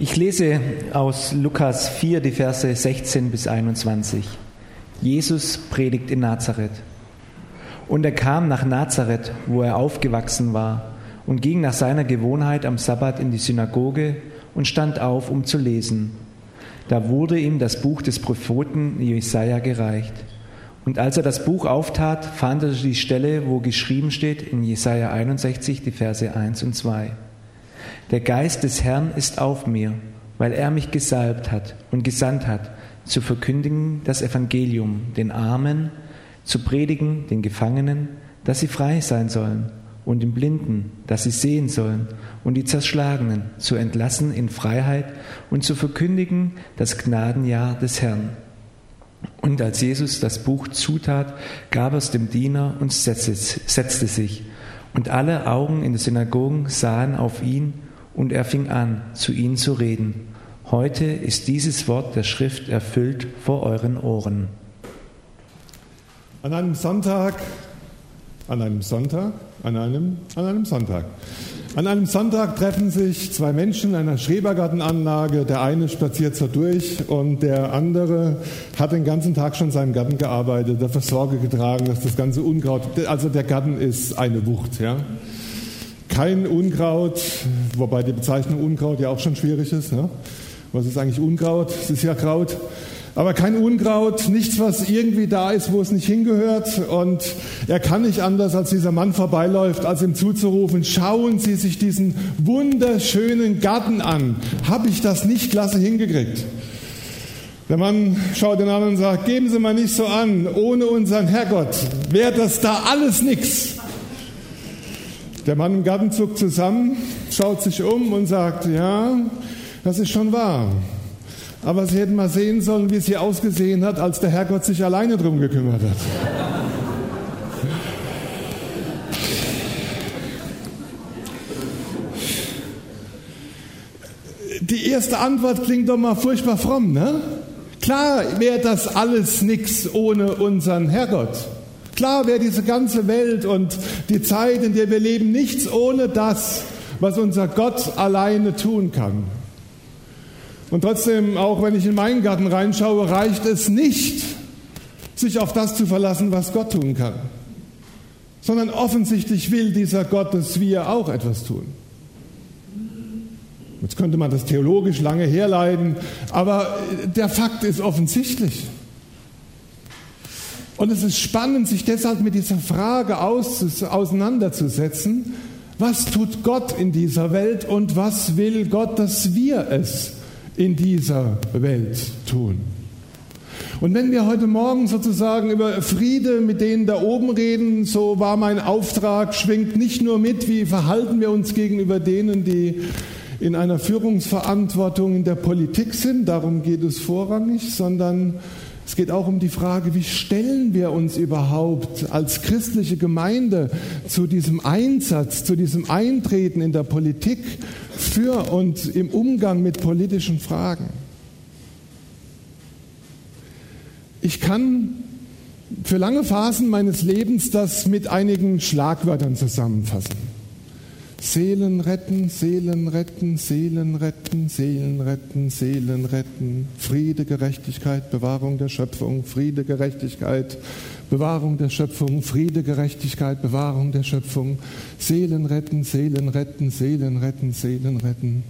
Ich lese aus Lukas 4 die Verse 16 bis 21. Jesus predigt in Nazareth. Und er kam nach Nazareth, wo er aufgewachsen war, und ging nach seiner Gewohnheit am Sabbat in die Synagoge und stand auf, um zu lesen. Da wurde ihm das Buch des Propheten Jesaja gereicht. Und als er das Buch auftat, fand er die Stelle, wo geschrieben steht in Jesaja 61, die Verse 1 und 2. Der Geist des Herrn ist auf mir, weil er mich gesalbt hat und gesandt hat, zu verkündigen das Evangelium den Armen, zu predigen den Gefangenen, dass sie frei sein sollen, und den Blinden, dass sie sehen sollen, und die Zerschlagenen zu entlassen in Freiheit und zu verkündigen das Gnadenjahr des Herrn. Und als Jesus das Buch zutat, gab es dem Diener und setzte, sich. Und alle Augen in der Synagogen sahen auf ihn und er fing an, zu ihnen zu reden. Heute ist dieses Wort der Schrift erfüllt vor euren Ohren. An einem Sonntag, an einem Sonntag, an einem, an einem Sonntag. An einem Sonntag treffen sich zwei Menschen in einer Schrebergartenanlage. Der eine spaziert so durch und der andere hat den ganzen Tag schon seinem Garten gearbeitet, dafür Sorge getragen, dass das ganze Unkraut, also der Garten ist eine Wucht, ja kein Unkraut, wobei die Bezeichnung Unkraut ja auch schon schwierig ist. Ne? Was ist eigentlich Unkraut? Es ist ja Kraut. Aber kein Unkraut, nichts, was irgendwie da ist, wo es nicht hingehört. Und er kann nicht anders, als dieser Mann vorbeiläuft, als ihm zuzurufen, schauen Sie sich diesen wunderschönen Garten an. Habe ich das nicht klasse hingekriegt? Der Mann schaut den an und sagt, geben Sie mal nicht so an, ohne unseren Herrgott wäre das da alles nichts. Der Mann im Garten zuckt zusammen, schaut sich um und sagt, ja, das ist schon wahr. Aber Sie hätten mal sehen sollen, wie es hier ausgesehen hat, als der Herrgott sich alleine drum gekümmert hat. Die erste Antwort klingt doch mal furchtbar fromm, ne? Klar wäre das alles nichts ohne unseren Herrgott. Klar wäre diese ganze Welt und die Zeit, in der wir leben, nichts ohne das, was unser Gott alleine tun kann. Und trotzdem, auch wenn ich in meinen Garten reinschaue, reicht es nicht, sich auf das zu verlassen, was Gott tun kann. Sondern offensichtlich will dieser Gott, dass wir auch etwas tun. Jetzt könnte man das theologisch lange herleiten, aber der Fakt ist offensichtlich. Und es ist spannend, sich deshalb mit dieser Frage auseinanderzusetzen, was tut Gott in dieser Welt und was will Gott, dass wir es in dieser Welt tun. Und wenn wir heute Morgen sozusagen über Friede mit denen da oben reden, so war mein Auftrag, schwingt nicht nur mit, wie verhalten wir uns gegenüber denen, die in einer Führungsverantwortung in der Politik sind, darum geht es vorrangig, sondern es geht auch um die Frage, wie stellen wir uns überhaupt als christliche Gemeinde zu diesem Einsatz, zu diesem Eintreten in der Politik für und im Umgang mit politischen Fragen. Ich kann für lange Phasen meines Lebens das mit einigen Schlagwörtern zusammenfassen. Seelen retten, Seelen retten, Seelen retten, Seelen retten, Seelen retten. Friede, Gerechtigkeit, Bewahrung der Schöpfung, Friede, Gerechtigkeit, Bewahrung der Schöpfung, Friede, Gerechtigkeit, Bewahrung der Schöpfung. Seelen retten, Seelen retten, Seelen retten, Seelen retten.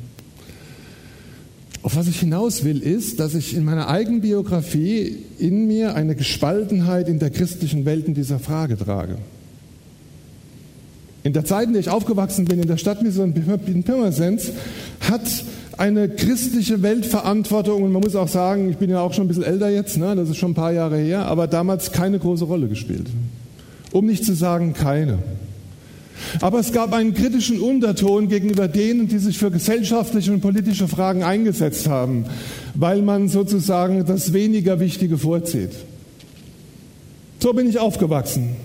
Auf was ich hinaus will, ist, dass ich in meiner eigenen Biografie in mir eine Gespaltenheit in der christlichen Welt in dieser Frage trage. In der Zeit, in der ich aufgewachsen bin, in der Stadtmission in Pirmasens, hat eine christliche Weltverantwortung, und man muss auch sagen, ich bin ja auch schon ein bisschen älter jetzt, ne, das ist schon ein paar Jahre her, aber damals keine große Rolle gespielt. Um nicht zu sagen keine. Aber es gab einen kritischen Unterton gegenüber denen, die sich für gesellschaftliche und politische Fragen eingesetzt haben, weil man sozusagen das weniger Wichtige vorzieht. So bin ich aufgewachsen.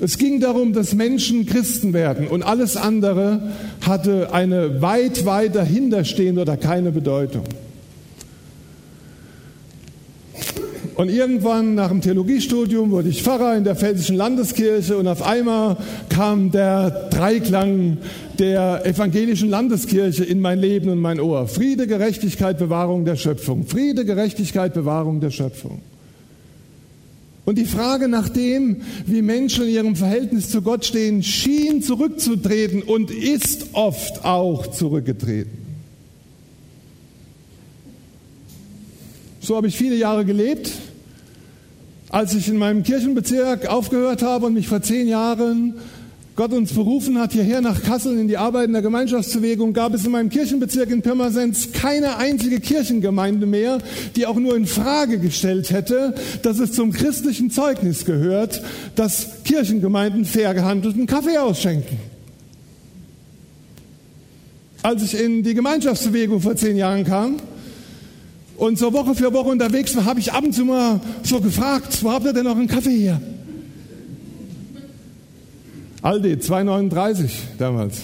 Es ging darum, dass Menschen Christen werden und alles andere hatte eine weit, weit dahinterstehende oder keine Bedeutung. Und irgendwann nach dem Theologiestudium wurde ich Pfarrer in der Pfälzischen Landeskirche und auf einmal kam der Dreiklang der evangelischen Landeskirche in mein Leben und mein Ohr. Friede, Gerechtigkeit, Bewahrung der Schöpfung. Friede, Gerechtigkeit, Bewahrung der Schöpfung. Und die Frage nach dem, wie Menschen in ihrem Verhältnis zu Gott stehen, schien zurückzutreten und ist oft auch zurückgetreten. So habe ich viele Jahre gelebt. Als ich in meinem Kirchenbezirk aufgehört habe und mich vor zehn Jahren Gott uns berufen hat, hierher nach Kassel in die Arbeit in der Gemeinschaftsbewegung, gab es in meinem Kirchenbezirk in Pirmasens keine einzige Kirchengemeinde mehr, die auch nur in Frage gestellt hätte, dass es zum christlichen Zeugnis gehört, dass Kirchengemeinden fair gehandelten Kaffee ausschenken. Als ich in die Gemeinschaftsbewegung vor zehn Jahren kam, und so Woche für Woche unterwegs war, habe ich ab und zu mal so gefragt, wo habt ihr denn noch einen Kaffee hier? Aldi, 2,39 damals.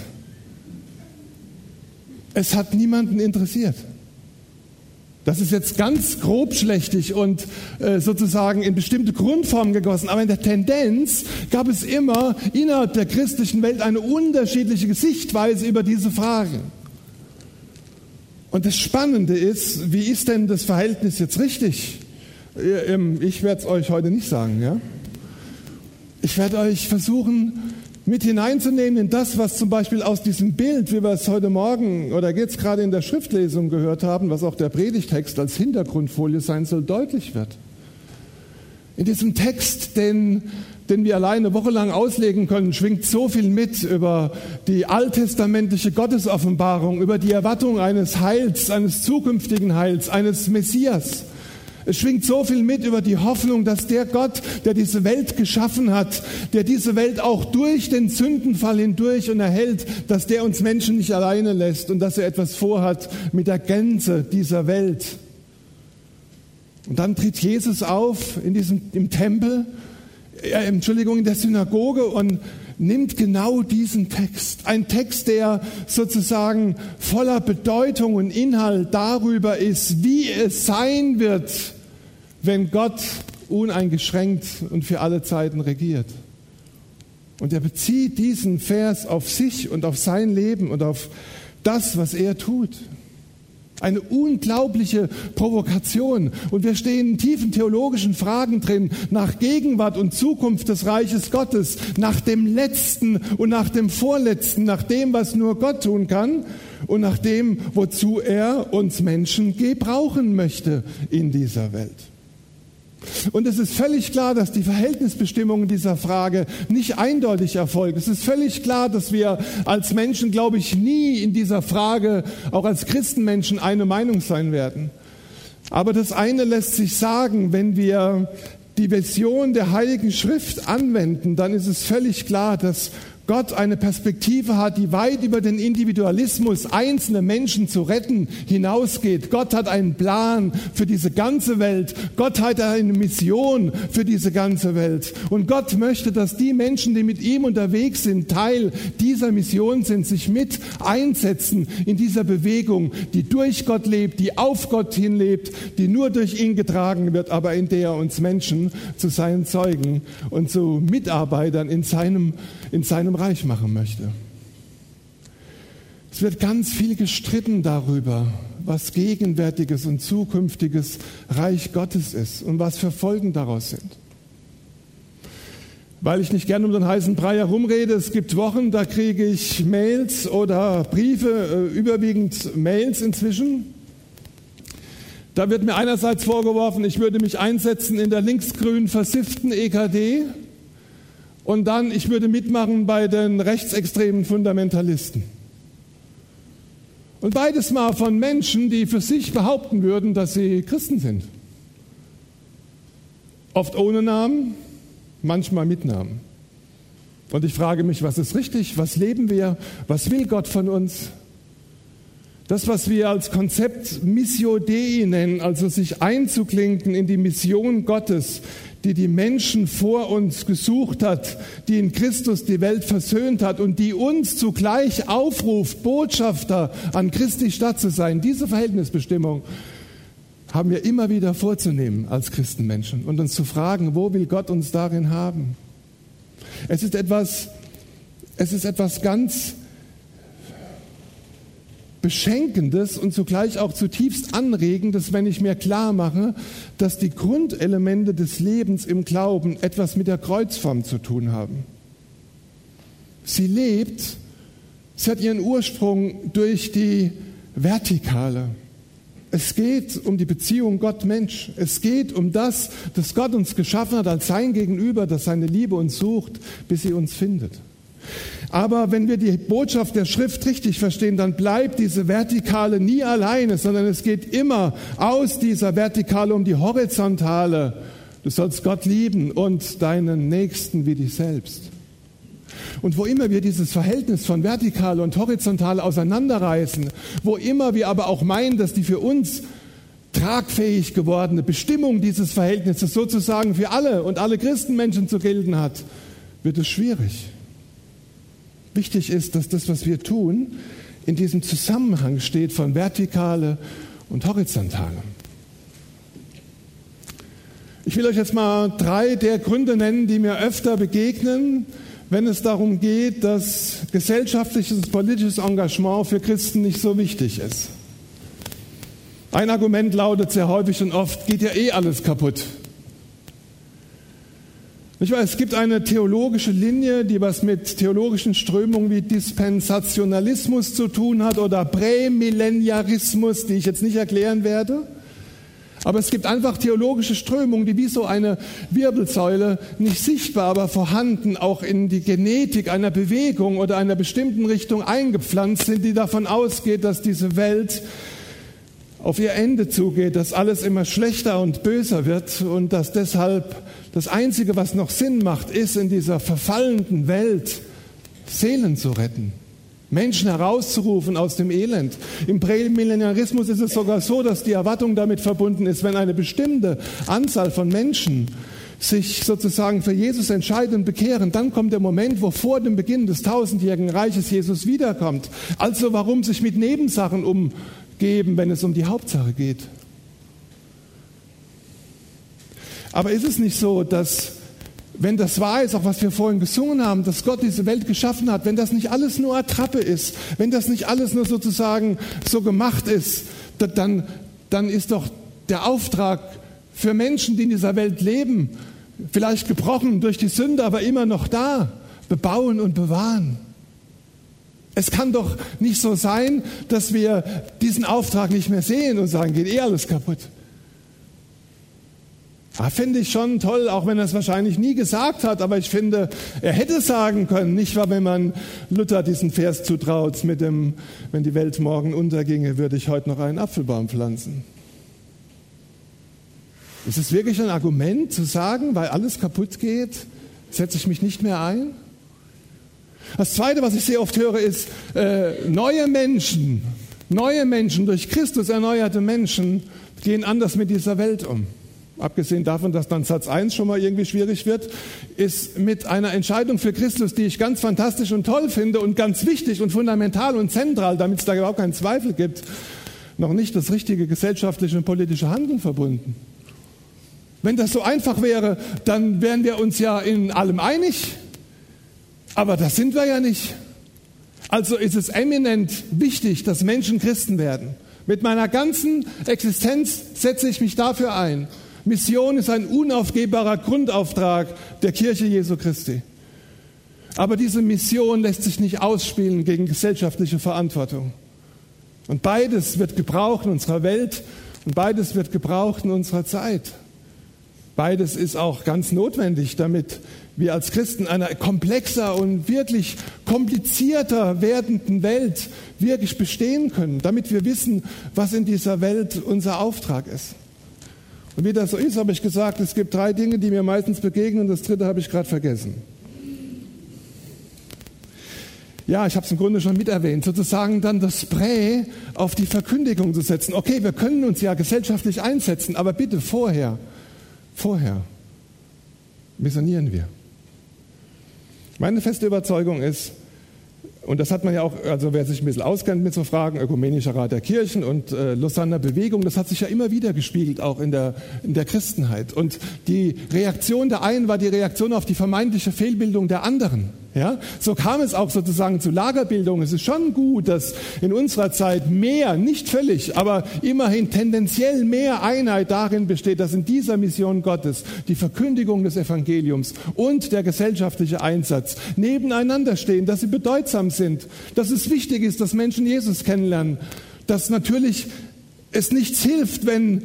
Es hat niemanden interessiert. Das ist jetzt ganz grobschlächtig und äh, sozusagen in bestimmte Grundformen gegossen. Aber in der Tendenz gab es immer innerhalb der christlichen Welt eine unterschiedliche Sichtweise über diese Frage. Und das Spannende ist, wie ist denn das Verhältnis jetzt richtig? Ähm, ich werde es euch heute nicht sagen. Ja? Ich werde euch versuchen, mit hineinzunehmen in das, was zum Beispiel aus diesem Bild, wie wir es heute Morgen oder jetzt gerade in der Schriftlesung gehört haben, was auch der Predigtext als Hintergrundfolie sein soll, deutlich wird. In diesem Text, den, den wir alleine eine Woche lang auslegen können, schwingt so viel mit über die alttestamentliche Gottesoffenbarung, über die Erwartung eines Heils, eines zukünftigen Heils, eines Messias. Es schwingt so viel mit über die Hoffnung, dass der Gott, der diese Welt geschaffen hat, der diese Welt auch durch den Sündenfall hindurch und erhält, dass der uns Menschen nicht alleine lässt und dass er etwas vorhat mit der Gänze dieser Welt. Und dann tritt Jesus auf in diesem, im Tempel, äh, Entschuldigung, in der Synagoge und nimmt genau diesen Text. Ein Text, der sozusagen voller Bedeutung und Inhalt darüber ist, wie es sein wird, wenn Gott uneingeschränkt und für alle Zeiten regiert. Und er bezieht diesen Vers auf sich und auf sein Leben und auf das, was er tut. Eine unglaubliche Provokation. Und wir stehen in tiefen theologischen Fragen drin, nach Gegenwart und Zukunft des Reiches Gottes, nach dem Letzten und nach dem Vorletzten, nach dem, was nur Gott tun kann und nach dem, wozu er uns Menschen gebrauchen möchte in dieser Welt. Und es ist völlig klar, dass die Verhältnisbestimmungen dieser Frage nicht eindeutig erfolgen. Es ist völlig klar, dass wir als Menschen, glaube ich, nie in dieser Frage, auch als Christenmenschen, eine Meinung sein werden. Aber das eine lässt sich sagen, wenn wir die Version der Heiligen Schrift anwenden, dann ist es völlig klar, dass Gott eine Perspektive hat, die weit über den Individualismus, einzelne Menschen zu retten, hinausgeht. Gott hat einen Plan für diese ganze Welt. Gott hat eine Mission für diese ganze Welt. Und Gott möchte, dass die Menschen, die mit ihm unterwegs sind, Teil dieser Mission sind, sich mit einsetzen in dieser Bewegung, die durch Gott lebt, die auf Gott hinlebt, die nur durch ihn getragen wird, aber in der uns Menschen zu seinen Zeugen und zu Mitarbeitern in seinem, in seinem reich machen möchte. Es wird ganz viel gestritten darüber, was gegenwärtiges und zukünftiges Reich Gottes ist und was für Folgen daraus sind. Weil ich nicht gerne um den heißen Brei herumrede, es gibt Wochen, da kriege ich Mails oder Briefe, äh, überwiegend Mails inzwischen. Da wird mir einerseits vorgeworfen, ich würde mich einsetzen in der linksgrün versifften EKD und dann, ich würde mitmachen bei den rechtsextremen Fundamentalisten. Und beides mal von Menschen, die für sich behaupten würden, dass sie Christen sind. Oft ohne Namen, manchmal mit Namen. Und ich frage mich, was ist richtig? Was leben wir? Was will Gott von uns? Das, was wir als Konzept Missio Dei nennen, also sich einzuklinken in die Mission Gottes, die die Menschen vor uns gesucht hat, die in Christus die Welt versöhnt hat und die uns zugleich aufruft, Botschafter an Christi Stadt zu sein. Diese Verhältnisbestimmung haben wir immer wieder vorzunehmen als Christenmenschen und uns zu fragen, wo will Gott uns darin haben? Es ist etwas, es ist etwas ganz Beschenkendes und zugleich auch zutiefst Anregendes, wenn ich mir klar mache, dass die Grundelemente des Lebens im Glauben etwas mit der Kreuzform zu tun haben. Sie lebt, sie hat ihren Ursprung durch die Vertikale. Es geht um die Beziehung Gott-Mensch. Es geht um das, dass Gott uns geschaffen hat als sein Gegenüber, das seine Liebe uns sucht, bis sie uns findet. Aber wenn wir die Botschaft der Schrift richtig verstehen, dann bleibt diese Vertikale nie alleine, sondern es geht immer aus dieser Vertikale um die Horizontale. Du sollst Gott lieben und deinen Nächsten wie dich selbst. Und wo immer wir dieses Verhältnis von vertikal und horizontal auseinanderreißen, wo immer wir aber auch meinen, dass die für uns tragfähig gewordene Bestimmung dieses Verhältnisses sozusagen für alle und alle Christenmenschen zu gelten hat, wird es schwierig. Wichtig ist, dass das, was wir tun, in diesem Zusammenhang steht von vertikale und horizontale. Ich will euch jetzt mal drei der Gründe nennen, die mir öfter begegnen, wenn es darum geht, dass gesellschaftliches, politisches Engagement für Christen nicht so wichtig ist. Ein Argument lautet sehr häufig und oft, geht ja eh alles kaputt. Ich weiß, es gibt eine theologische Linie, die was mit theologischen Strömungen wie Dispensationalismus zu tun hat oder Prämillenniarismus, die ich jetzt nicht erklären werde. Aber es gibt einfach theologische Strömungen, die wie so eine Wirbelsäule nicht sichtbar, aber vorhanden auch in die Genetik einer Bewegung oder einer bestimmten Richtung eingepflanzt sind, die davon ausgeht, dass diese Welt auf ihr Ende zugeht, dass alles immer schlechter und böser wird und dass deshalb das Einzige, was noch Sinn macht, ist in dieser verfallenden Welt Seelen zu retten. Menschen herauszurufen aus dem Elend. Im Prämillenarismus ist es sogar so, dass die Erwartung damit verbunden ist, wenn eine bestimmte Anzahl von Menschen sich sozusagen für Jesus entscheiden und bekehren, dann kommt der Moment, wo vor dem Beginn des tausendjährigen Reiches Jesus wiederkommt. Also warum sich mit Nebensachen umgeben, wenn es um die Hauptsache geht? Aber ist es nicht so, dass wenn das wahr ist, auch was wir vorhin gesungen haben, dass Gott diese Welt geschaffen hat, wenn das nicht alles nur Attrappe ist, wenn das nicht alles nur sozusagen so gemacht ist, dann, dann ist doch der Auftrag für Menschen, die in dieser Welt leben, vielleicht gebrochen durch die Sünde, aber immer noch da, bebauen und bewahren. Es kann doch nicht so sein, dass wir diesen Auftrag nicht mehr sehen und sagen, geht eh alles kaputt. Ah, finde ich schon toll, auch wenn er es wahrscheinlich nie gesagt hat, aber ich finde, er hätte sagen können, nicht wahr, wenn man Luther diesen Vers zutraut mit dem, wenn die Welt morgen unterginge, würde ich heute noch einen Apfelbaum pflanzen. Ist es wirklich ein Argument zu sagen, weil alles kaputt geht, setze ich mich nicht mehr ein? Das Zweite, was ich sehr oft höre, ist, äh, neue Menschen, neue Menschen, durch Christus erneuerte Menschen gehen anders mit dieser Welt um abgesehen davon, dass dann Satz 1 schon mal irgendwie schwierig wird, ist mit einer Entscheidung für Christus, die ich ganz fantastisch und toll finde und ganz wichtig und fundamental und zentral, damit es da überhaupt keinen Zweifel gibt, noch nicht das richtige gesellschaftliche und politische Handeln verbunden. Wenn das so einfach wäre, dann wären wir uns ja in allem einig. Aber das sind wir ja nicht. Also ist es eminent wichtig, dass Menschen Christen werden. Mit meiner ganzen Existenz setze ich mich dafür ein. Mission ist ein unaufgehbarer Grundauftrag der Kirche Jesu Christi. Aber diese Mission lässt sich nicht ausspielen gegen gesellschaftliche Verantwortung. Und beides wird gebraucht in unserer Welt und beides wird gebraucht in unserer Zeit. Beides ist auch ganz notwendig, damit wir als Christen einer komplexer und wirklich komplizierter werdenden Welt wirklich bestehen können, damit wir wissen, was in dieser Welt unser Auftrag ist. Und wie das so ist, habe ich gesagt, es gibt drei Dinge, die mir meistens begegnen und das dritte habe ich gerade vergessen. Ja, ich habe es im Grunde schon mit erwähnt, sozusagen dann das Spray auf die Verkündigung zu setzen. Okay, wir können uns ja gesellschaftlich einsetzen, aber bitte vorher, vorher missionieren wir. Meine feste Überzeugung ist, Und das hat man ja auch, also wer sich ein bisschen auskennt mit so Fragen, Ökumenischer Rat der Kirchen und äh, Lausanner Bewegung, das hat sich ja immer wieder gespiegelt, auch in der, in der Christenheit. Und die Reaktion der einen war die Reaktion auf die vermeintliche Fehlbildung der anderen. Ja, so kam es auch sozusagen zu Lagerbildung. Es ist schon gut, dass in unserer Zeit mehr, nicht völlig, aber immerhin tendenziell mehr Einheit darin besteht, dass in dieser Mission Gottes die Verkündigung des Evangeliums und der gesellschaftliche Einsatz nebeneinander stehen, dass sie bedeutsam sind, dass es wichtig ist, dass Menschen Jesus kennenlernen, dass natürlich es nichts hilft, wenn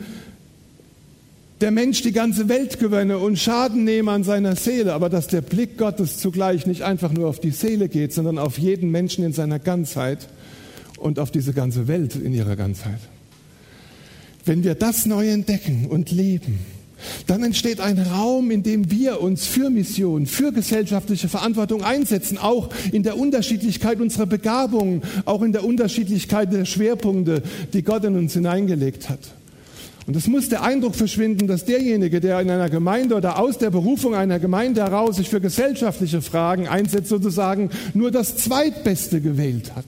der Mensch die ganze Welt gewönne und Schaden nehme an seiner Seele, aber dass der Blick Gottes zugleich nicht einfach nur auf die Seele geht, sondern auf jeden Menschen in seiner Ganzheit und auf diese ganze Welt in ihrer Ganzheit. Wenn wir das neu entdecken und leben, dann entsteht ein Raum, in dem wir uns für Mission, für gesellschaftliche Verantwortung einsetzen, auch in der Unterschiedlichkeit unserer Begabungen, auch in der Unterschiedlichkeit der Schwerpunkte, die Gott in uns hineingelegt hat. Und es muss der Eindruck verschwinden, dass derjenige, der in einer Gemeinde oder aus der Berufung einer Gemeinde heraus sich für gesellschaftliche Fragen einsetzt, sozusagen nur das Zweitbeste gewählt hat.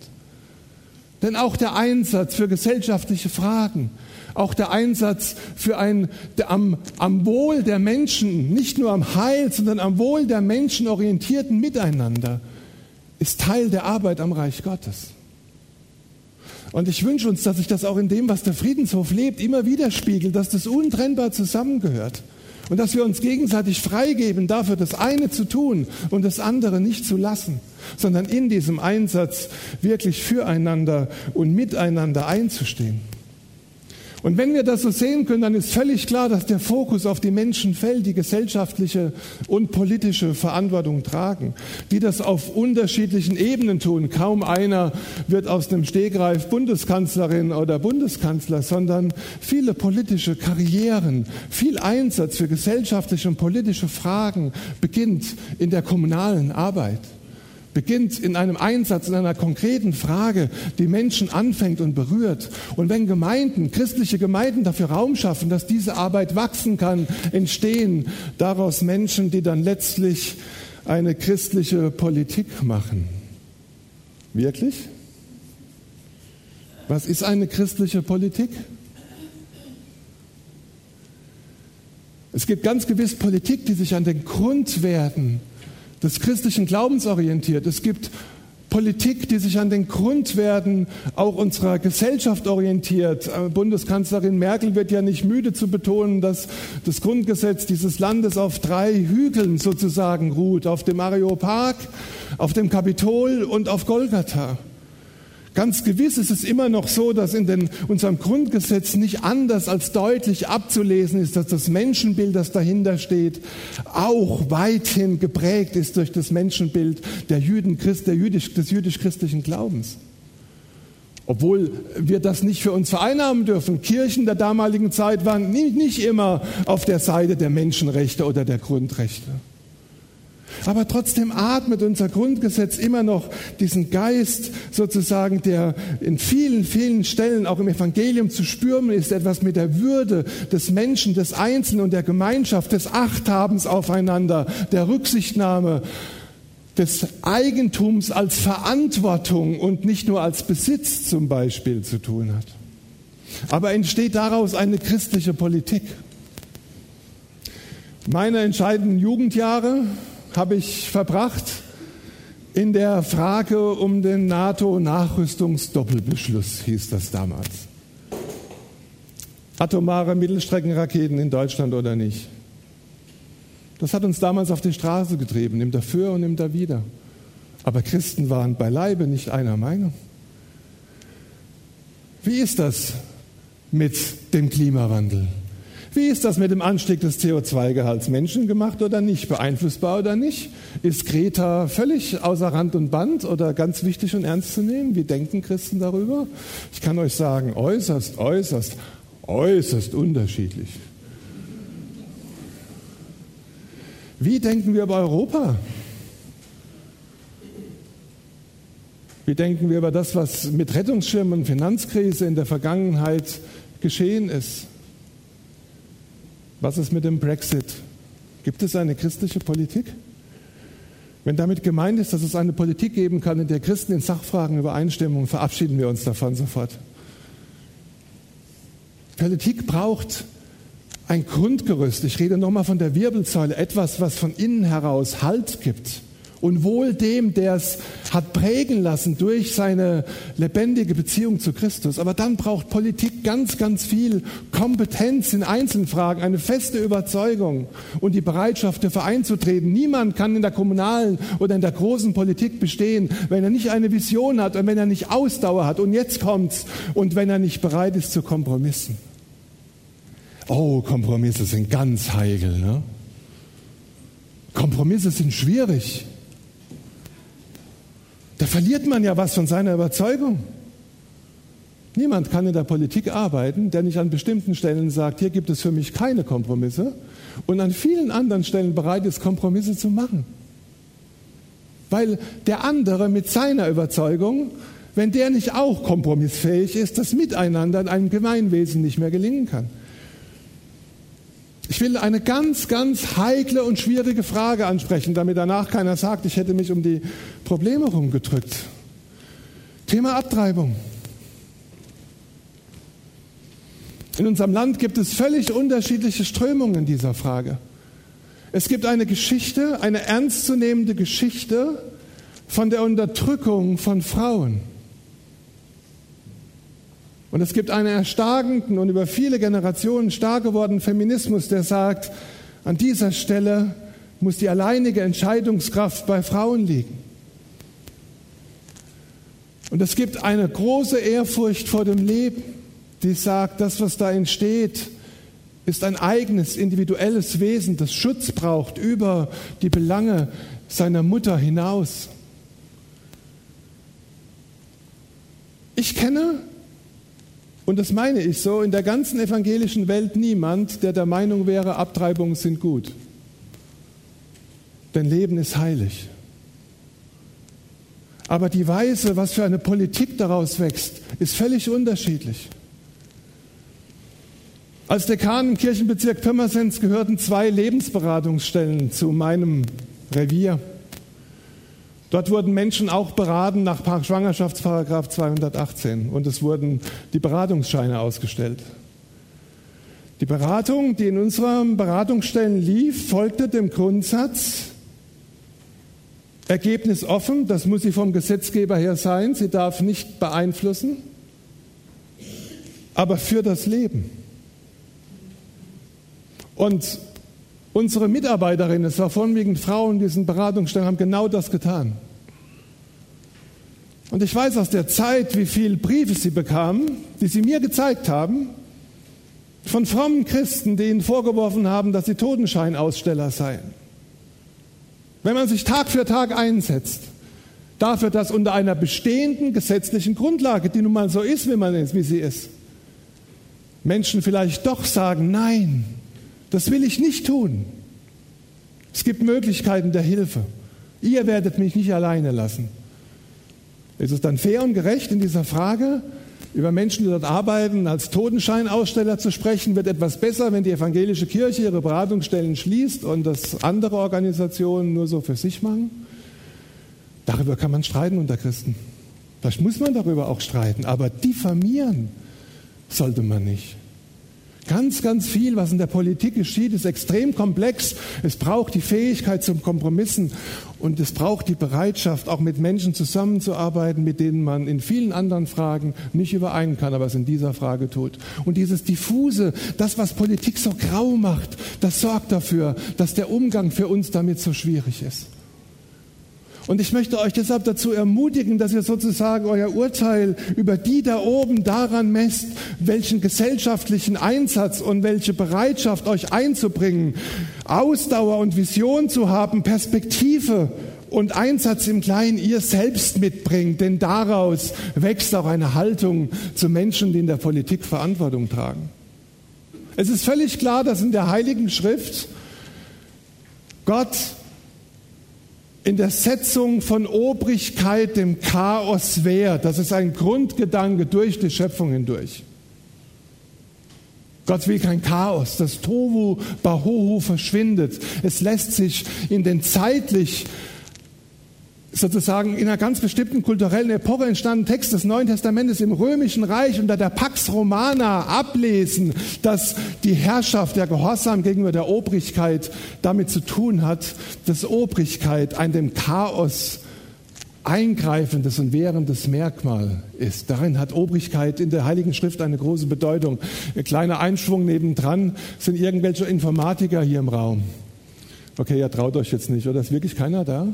Denn auch der Einsatz für gesellschaftliche Fragen, auch der Einsatz für ein der am, am Wohl der Menschen, nicht nur am Heil, sondern am Wohl der Menschen orientierten Miteinander, ist Teil der Arbeit am Reich Gottes. Und ich wünsche uns, dass sich das auch in dem, was der Friedenshof lebt, immer widerspiegelt, dass das untrennbar zusammengehört. Und dass wir uns gegenseitig freigeben, dafür das eine zu tun und das andere nicht zu lassen, sondern in diesem Einsatz wirklich füreinander und miteinander einzustehen. Und wenn wir das so sehen können, dann ist völlig klar, dass der Fokus auf die Menschen fällt, die gesellschaftliche und politische Verantwortung tragen, die das auf unterschiedlichen Ebenen tun. Kaum einer wird aus dem Stegreif Bundeskanzlerin oder Bundeskanzler, sondern viele politische Karrieren, viel Einsatz für gesellschaftliche und politische Fragen beginnt in der kommunalen Arbeit beginnt in einem Einsatz, in einer konkreten Frage, die Menschen anfängt und berührt. Und wenn Gemeinden, christliche Gemeinden dafür Raum schaffen, dass diese Arbeit wachsen kann, entstehen daraus Menschen, die dann letztlich eine christliche Politik machen. Wirklich? Was ist eine christliche Politik? Es gibt ganz gewiss Politik, die sich an den Grundwerten des christlichen Glaubens orientiert. Es gibt Politik, die sich an den Grundwerten auch unserer Gesellschaft orientiert. Äh, Bundeskanzlerin Merkel wird ja nicht müde zu betonen, dass das Grundgesetz dieses Landes auf drei Hügeln sozusagen ruht. Auf dem Areopag, auf dem Kapitol und auf Golgatha. Ganz gewiss ist es immer noch so, dass in den, unserem Grundgesetz nicht anders als deutlich abzulesen ist, dass das Menschenbild, das dahinter steht, auch weithin geprägt ist durch das Menschenbild der Jüden, der Jüdisch, des jüdisch-christlichen Glaubens. Obwohl wir das nicht für uns vereinnahmen dürfen. Kirchen der damaligen Zeit waren nicht immer auf der Seite der Menschenrechte oder der Grundrechte. Aber trotzdem atmet unser Grundgesetz immer noch diesen Geist sozusagen, der in vielen, vielen Stellen auch im Evangelium zu spüren ist, etwas mit der Würde des Menschen, des Einzelnen und der Gemeinschaft, des Achthabens aufeinander, der Rücksichtnahme, des Eigentums als Verantwortung und nicht nur als Besitz zum Beispiel zu tun hat. Aber entsteht daraus eine christliche Politik. Meine entscheidenden Jugendjahre habe ich verbracht in der Frage um den NATO-Nachrüstungsdoppelbeschluss, hieß das damals. Atomare Mittelstreckenraketen in Deutschland oder nicht. Das hat uns damals auf die Straße getrieben, im Dafür und im Dawider. Aber Christen waren beileibe nicht einer Meinung. Wie ist das mit dem Klimawandel? Wie ist das mit dem Anstieg des CO2-Gehalts? Menschengemacht oder nicht? Beeinflussbar oder nicht? Ist Greta völlig außer Rand und Band oder ganz wichtig und ernst zu nehmen? Wie denken Christen darüber? Ich kann euch sagen, äußerst, äußerst, äußerst unterschiedlich. Wie denken wir über Europa? Wie denken wir über das, was mit Rettungsschirmen und Finanzkrise in der Vergangenheit geschehen ist? Was ist mit dem Brexit? Gibt es eine christliche Politik? Wenn damit gemeint ist, dass es eine Politik geben kann, in der Christen in Sachfragen übereinstimmen, verabschieden wir uns davon sofort. Politik braucht ein Grundgerüst. Ich rede nochmal von der Wirbelsäule, etwas, was von innen heraus Halt gibt. Und wohl dem, der es hat prägen lassen durch seine lebendige Beziehung zu Christus. Aber dann braucht Politik ganz, ganz viel Kompetenz in Einzelfragen, eine feste Überzeugung und die Bereitschaft, dafür einzutreten. Niemand kann in der kommunalen oder in der großen Politik bestehen, wenn er nicht eine Vision hat und wenn er nicht Ausdauer hat. Und jetzt kommt's. Und wenn er nicht bereit ist zu Kompromissen. Oh, Kompromisse sind ganz heikel. Ne? Kompromisse sind schwierig. Da verliert man ja was von seiner Überzeugung. Niemand kann in der Politik arbeiten, der nicht an bestimmten Stellen sagt, hier gibt es für mich keine Kompromisse und an vielen anderen Stellen bereit ist, Kompromisse zu machen. Weil der andere mit seiner Überzeugung, wenn der nicht auch kompromissfähig ist, das Miteinander in einem Gemeinwesen nicht mehr gelingen kann. Ich will eine ganz, ganz heikle und schwierige Frage ansprechen, damit danach keiner sagt, ich hätte mich um die Probleme rumgedrückt. Thema Abtreibung. In unserem Land gibt es völlig unterschiedliche Strömungen in dieser Frage. Es gibt eine Geschichte, eine ernstzunehmende Geschichte von der Unterdrückung von Frauen. Und es gibt einen erstarkenden und über viele Generationen stark gewordenen Feminismus, der sagt, an dieser Stelle muss die alleinige Entscheidungskraft bei Frauen liegen. Und es gibt eine große Ehrfurcht vor dem Leben, die sagt, das, was da entsteht, ist ein eigenes, individuelles Wesen, das Schutz braucht über die Belange seiner Mutter hinaus. Ich kenne und das meine ich so, in der ganzen evangelischen Welt niemand, der der Meinung wäre, Abtreibungen sind gut. Denn Leben ist heilig. Aber die Weise, was für eine Politik daraus wächst, ist völlig unterschiedlich. Als Dekan im Kirchenbezirk Pirmasens gehörten zwei Lebensberatungsstellen zu meinem Revier. Dort wurden Menschen auch beraten nach Schwangerschaftsparagraf 218 und es wurden die Beratungsscheine ausgestellt. Die Beratung, die in unseren Beratungsstellen lief, folgte dem Grundsatz, Ergebnis offen, das muss sie vom Gesetzgeber her sein, sie darf nicht beeinflussen, aber für das Leben. Und Unsere Mitarbeiterinnen, es war vorwiegend Frauen in diesen Beratungsstellen, haben genau das getan. Und ich weiß aus der Zeit, wie viele Briefe sie bekamen, die sie mir gezeigt haben, von frommen Christen, die ihnen vorgeworfen haben, dass sie Totenscheinaussteller seien. Wenn man sich Tag für Tag einsetzt, dafür, dass unter einer bestehenden gesetzlichen Grundlage, die nun mal so ist, wie man ist, wie sie ist, Menschen vielleicht doch sagen, nein, das will ich nicht tun. Es gibt Möglichkeiten der Hilfe. Ihr werdet mich nicht alleine lassen. Ist es dann fair und gerecht in dieser Frage, über Menschen, die dort arbeiten, als Totenscheinaussteller zu sprechen? Wird etwas besser, wenn die evangelische Kirche ihre Beratungsstellen schließt und das andere Organisationen nur so für sich machen? Darüber kann man streiten unter Christen. Vielleicht muss man darüber auch streiten, aber diffamieren sollte man nicht. Ganz, ganz viel, was in der Politik geschieht, ist extrem komplex. Es braucht die Fähigkeit zum Kompromissen und es braucht die Bereitschaft, auch mit Menschen zusammenzuarbeiten, mit denen man in vielen anderen Fragen nicht überein kann, aber es in dieser Frage tut. Und dieses diffuse, das, was Politik so grau macht, das sorgt dafür, dass der Umgang für uns damit so schwierig ist. Und ich möchte euch deshalb dazu ermutigen, dass ihr sozusagen euer Urteil über die da oben daran messt, welchen gesellschaftlichen Einsatz und welche Bereitschaft euch einzubringen, Ausdauer und Vision zu haben, Perspektive und Einsatz im Kleinen ihr selbst mitbringt, denn daraus wächst auch eine Haltung zu Menschen, die in der Politik Verantwortung tragen. Es ist völlig klar, dass in der Heiligen Schrift Gott in der Setzung von Obrigkeit dem Chaos wehrt. Das ist ein Grundgedanke durch die Schöpfung hindurch. Gott will kein Chaos. Das Tohu Bahohu verschwindet. Es lässt sich in den zeitlich sozusagen in einer ganz bestimmten kulturellen Epoche entstandenen Text des Neuen Testamentes im Römischen Reich unter der Pax Romana ablesen, dass die Herrschaft, der Gehorsam gegenüber der Obrigkeit damit zu tun hat, dass Obrigkeit ein dem Chaos eingreifendes und wehrendes Merkmal ist. Darin hat Obrigkeit in der Heiligen Schrift eine große Bedeutung. Ein kleiner Einschwung nebendran sind irgendwelche Informatiker hier im Raum. Okay, ihr traut euch jetzt nicht, oder ist wirklich keiner da?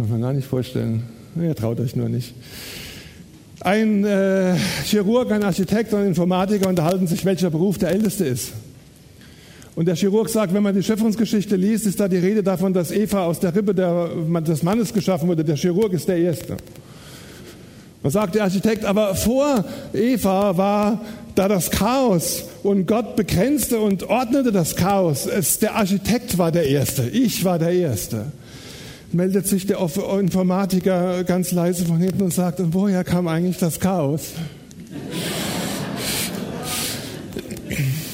Kann man gar nicht vorstellen. Ihr traut euch nur nicht. Ein äh, Chirurg, ein Architekt und ein Informatiker unterhalten sich, welcher Beruf der älteste ist. Und der Chirurg sagt, wenn man die Schöpfungsgeschichte liest, ist da die Rede davon, dass Eva aus der Rippe der, des Mannes geschaffen wurde. Der Chirurg ist der Erste. Man sagt der Architekt, aber vor Eva war da das Chaos und Gott begrenzte und ordnete das Chaos. Es, der Architekt war der Erste, ich war der Erste. Meldet sich der Informatiker ganz leise von hinten und sagt, und woher kam eigentlich das Chaos?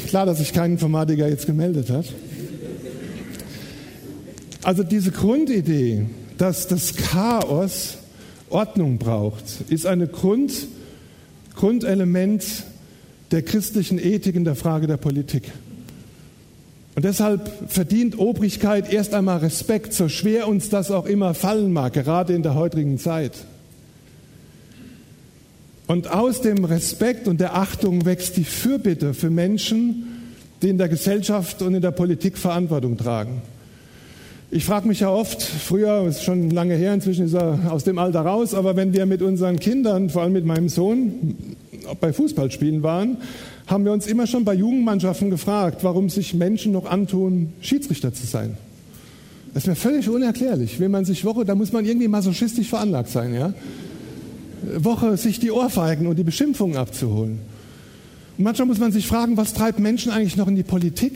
Klar, dass sich kein Informatiker jetzt gemeldet hat. Also diese Grundidee, dass das Chaos Ordnung braucht, ist ein Grund, Grundelement der christlichen Ethik in der Frage der Politik. Und deshalb verdient Obrigkeit erst einmal Respekt, so schwer uns das auch immer fallen mag, gerade in der heutigen Zeit. Und aus dem Respekt und der Achtung wächst die Fürbitte für Menschen, die in der Gesellschaft und in der Politik Verantwortung tragen. Ich frage mich ja oft, früher, ist schon lange her, inzwischen ist er aus dem Alter raus, aber wenn wir mit unseren Kindern, vor allem mit meinem Sohn, bei Fußballspielen waren, haben wir uns immer schon bei Jugendmannschaften gefragt, warum sich Menschen noch antun, Schiedsrichter zu sein. Das ist mir völlig unerklärlich. Wenn man sich Woche, da muss man irgendwie masochistisch veranlagt sein, ja? Woche sich die Ohrfeigen und die Beschimpfungen abzuholen. Und manchmal muss man sich fragen, was treibt Menschen eigentlich noch in die Politik?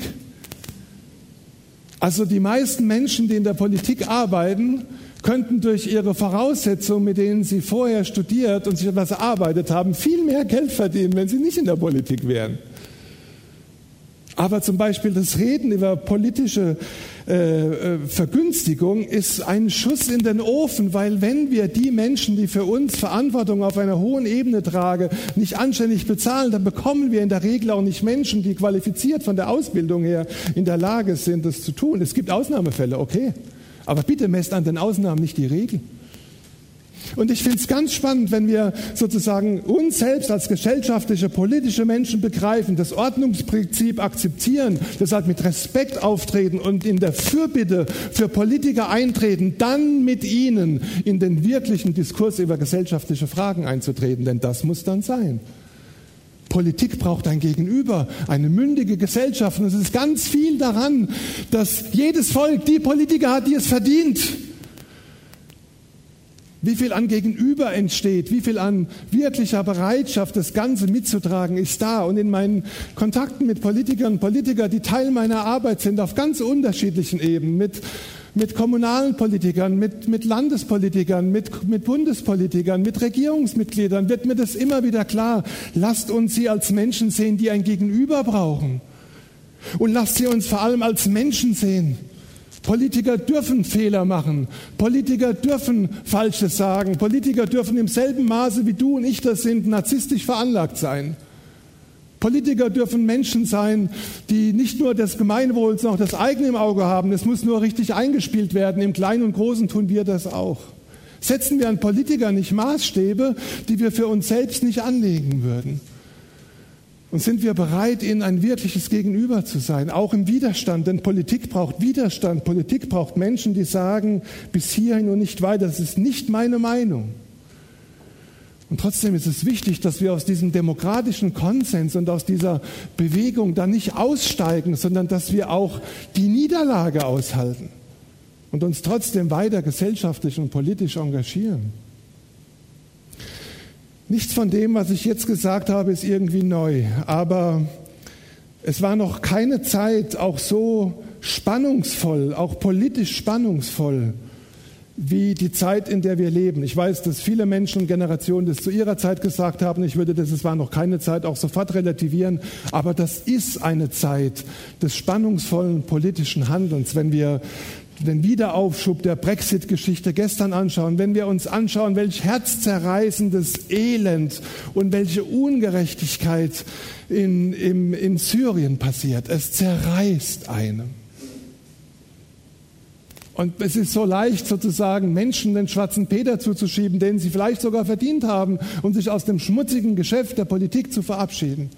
Also die meisten Menschen, die in der Politik arbeiten, könnten durch ihre Voraussetzungen, mit denen sie vorher studiert und sich etwas erarbeitet haben, viel mehr Geld verdienen, wenn sie nicht in der Politik wären. Aber zum Beispiel das Reden über politische äh, äh, Vergünstigung ist ein Schuss in den Ofen, weil wenn wir die Menschen, die für uns Verantwortung auf einer hohen Ebene tragen, nicht anständig bezahlen, dann bekommen wir in der Regel auch nicht Menschen, die qualifiziert von der Ausbildung her in der Lage sind, das zu tun. Es gibt Ausnahmefälle, okay. Aber bitte messt an den Ausnahmen nicht die Regel. Und ich finde es ganz spannend, wenn wir sozusagen uns selbst als gesellschaftliche, politische Menschen begreifen, das Ordnungsprinzip akzeptieren, deshalb mit Respekt auftreten und in der Fürbitte für Politiker eintreten, dann mit ihnen in den wirklichen Diskurs über gesellschaftliche Fragen einzutreten, denn das muss dann sein. Politik braucht ein Gegenüber, eine mündige Gesellschaft. Und es ist ganz viel daran, dass jedes Volk die Politiker hat, die es verdient wie viel an Gegenüber entsteht, wie viel an wirklicher Bereitschaft, das Ganze mitzutragen, ist da. Und in meinen Kontakten mit Politikern und Politikern, die Teil meiner Arbeit sind, auf ganz unterschiedlichen Ebenen, mit, mit kommunalen Politikern, mit, mit Landespolitikern, mit, mit Bundespolitikern, mit Regierungsmitgliedern, wird mir das immer wieder klar. Lasst uns sie als Menschen sehen, die ein Gegenüber brauchen. Und lasst sie uns vor allem als Menschen sehen Politiker dürfen Fehler machen. Politiker dürfen Falsches sagen. Politiker dürfen im selben Maße wie du und ich das sind, narzisstisch veranlagt sein. Politiker dürfen Menschen sein, die nicht nur das Gemeinwohl, sondern auch das eigene im Auge haben. Es muss nur richtig eingespielt werden. Im Kleinen und Großen tun wir das auch. Setzen wir an Politiker nicht Maßstäbe, die wir für uns selbst nicht anlegen würden. Und sind wir bereit, ihnen ein wirkliches Gegenüber zu sein, auch im Widerstand? Denn Politik braucht Widerstand. Politik braucht Menschen, die sagen, bis hierhin und nicht weiter. Das ist nicht meine Meinung. Und trotzdem ist es wichtig, dass wir aus diesem demokratischen Konsens und aus dieser Bewegung dann nicht aussteigen, sondern dass wir auch die Niederlage aushalten und uns trotzdem weiter gesellschaftlich und politisch engagieren. Nichts von dem, was ich jetzt gesagt habe, ist irgendwie neu, aber es war noch keine Zeit auch so spannungsvoll, auch politisch spannungsvoll, wie die Zeit, in der wir leben. Ich weiß, dass viele Menschen und Generationen das zu ihrer Zeit gesagt haben. Ich würde das, es war noch keine Zeit, auch sofort relativieren. Aber das ist eine Zeit des spannungsvollen politischen Handelns, wenn wir den Wiederaufschub der Brexit-Geschichte gestern anschauen, wenn wir uns anschauen, welch herzzerreißendes Elend und welche Ungerechtigkeit in, in, in Syrien passiert, es zerreißt einem. Und es ist so leicht sozusagen Menschen den schwarzen Peter zuzuschieben, den sie vielleicht sogar verdient haben, um sich aus dem schmutzigen Geschäft der Politik zu verabschieden.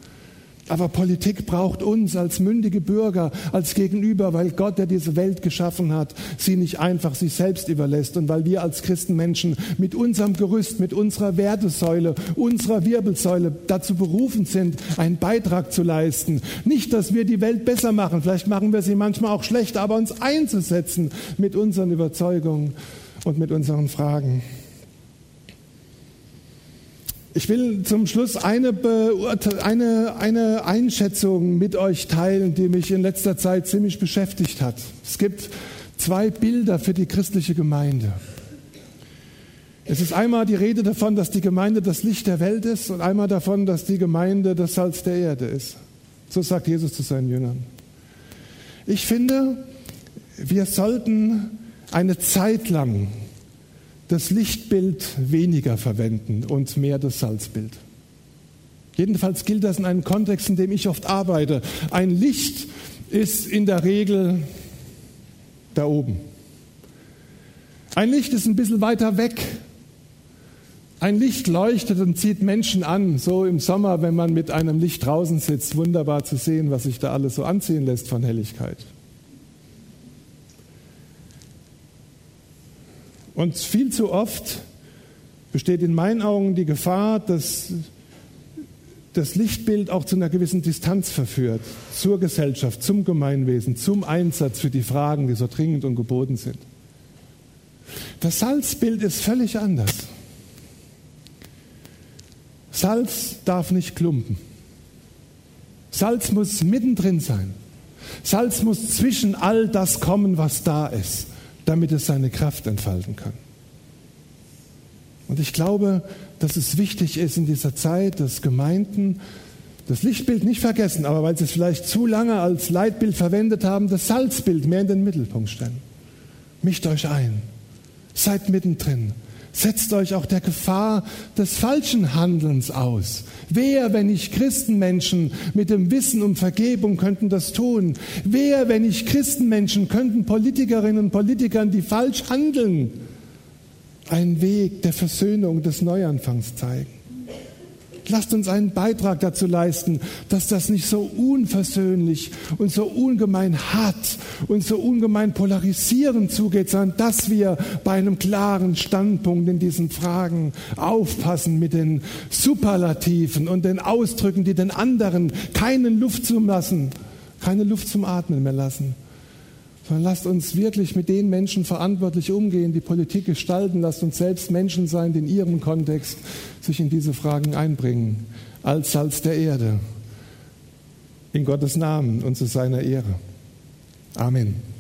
Aber Politik braucht uns als mündige Bürger, als Gegenüber, weil Gott, der diese Welt geschaffen hat, sie nicht einfach sich selbst überlässt und weil wir als Christenmenschen mit unserem Gerüst, mit unserer Wertesäule, unserer Wirbelsäule dazu berufen sind, einen Beitrag zu leisten. Nicht, dass wir die Welt besser machen, vielleicht machen wir sie manchmal auch schlecht, aber uns einzusetzen mit unseren Überzeugungen und mit unseren Fragen. Ich will zum Schluss eine, eine, eine Einschätzung mit euch teilen, die mich in letzter Zeit ziemlich beschäftigt hat. Es gibt zwei Bilder für die christliche Gemeinde. Es ist einmal die Rede davon, dass die Gemeinde das Licht der Welt ist und einmal davon, dass die Gemeinde das Salz der Erde ist. So sagt Jesus zu seinen Jüngern. Ich finde, wir sollten eine Zeit lang das Lichtbild weniger verwenden und mehr das Salzbild. Jedenfalls gilt das in einem Kontext, in dem ich oft arbeite. Ein Licht ist in der Regel da oben. Ein Licht ist ein bisschen weiter weg. Ein Licht leuchtet und zieht Menschen an, so im Sommer, wenn man mit einem Licht draußen sitzt, wunderbar zu sehen, was sich da alles so anziehen lässt von Helligkeit. Und viel zu oft besteht in meinen Augen die Gefahr, dass das Lichtbild auch zu einer gewissen Distanz verführt zur Gesellschaft, zum Gemeinwesen, zum Einsatz für die Fragen, die so dringend und geboten sind. Das Salzbild ist völlig anders. Salz darf nicht klumpen. Salz muss mittendrin sein. Salz muss zwischen all das kommen, was da ist damit es seine Kraft entfalten kann. Und ich glaube, dass es wichtig ist in dieser Zeit, dass Gemeinden das Lichtbild nicht vergessen, aber weil sie es vielleicht zu lange als Leitbild verwendet haben, das Salzbild mehr in den Mittelpunkt stellen. Mischt euch ein, seid mittendrin, Setzt euch auch der Gefahr des falschen Handelns aus. Wer, wenn nicht Christenmenschen mit dem Wissen um Vergebung, könnten das tun? Wer, wenn nicht Christenmenschen, könnten Politikerinnen und Politikern, die falsch handeln, einen Weg der Versöhnung, des Neuanfangs zeigen? Lasst uns einen Beitrag dazu leisten, dass das nicht so unversöhnlich und so ungemein hart und so ungemein polarisierend zugeht, sondern dass wir bei einem klaren Standpunkt in diesen Fragen aufpassen mit den Superlativen und den Ausdrücken, die den anderen keinen Luft zum lassen, keine Luft zum Atmen mehr lassen sondern lasst uns wirklich mit den Menschen verantwortlich umgehen, die Politik gestalten. Lasst uns selbst Menschen sein, die in ihrem Kontext sich in diese Fragen einbringen, als Salz der Erde. In Gottes Namen und zu seiner Ehre. Amen.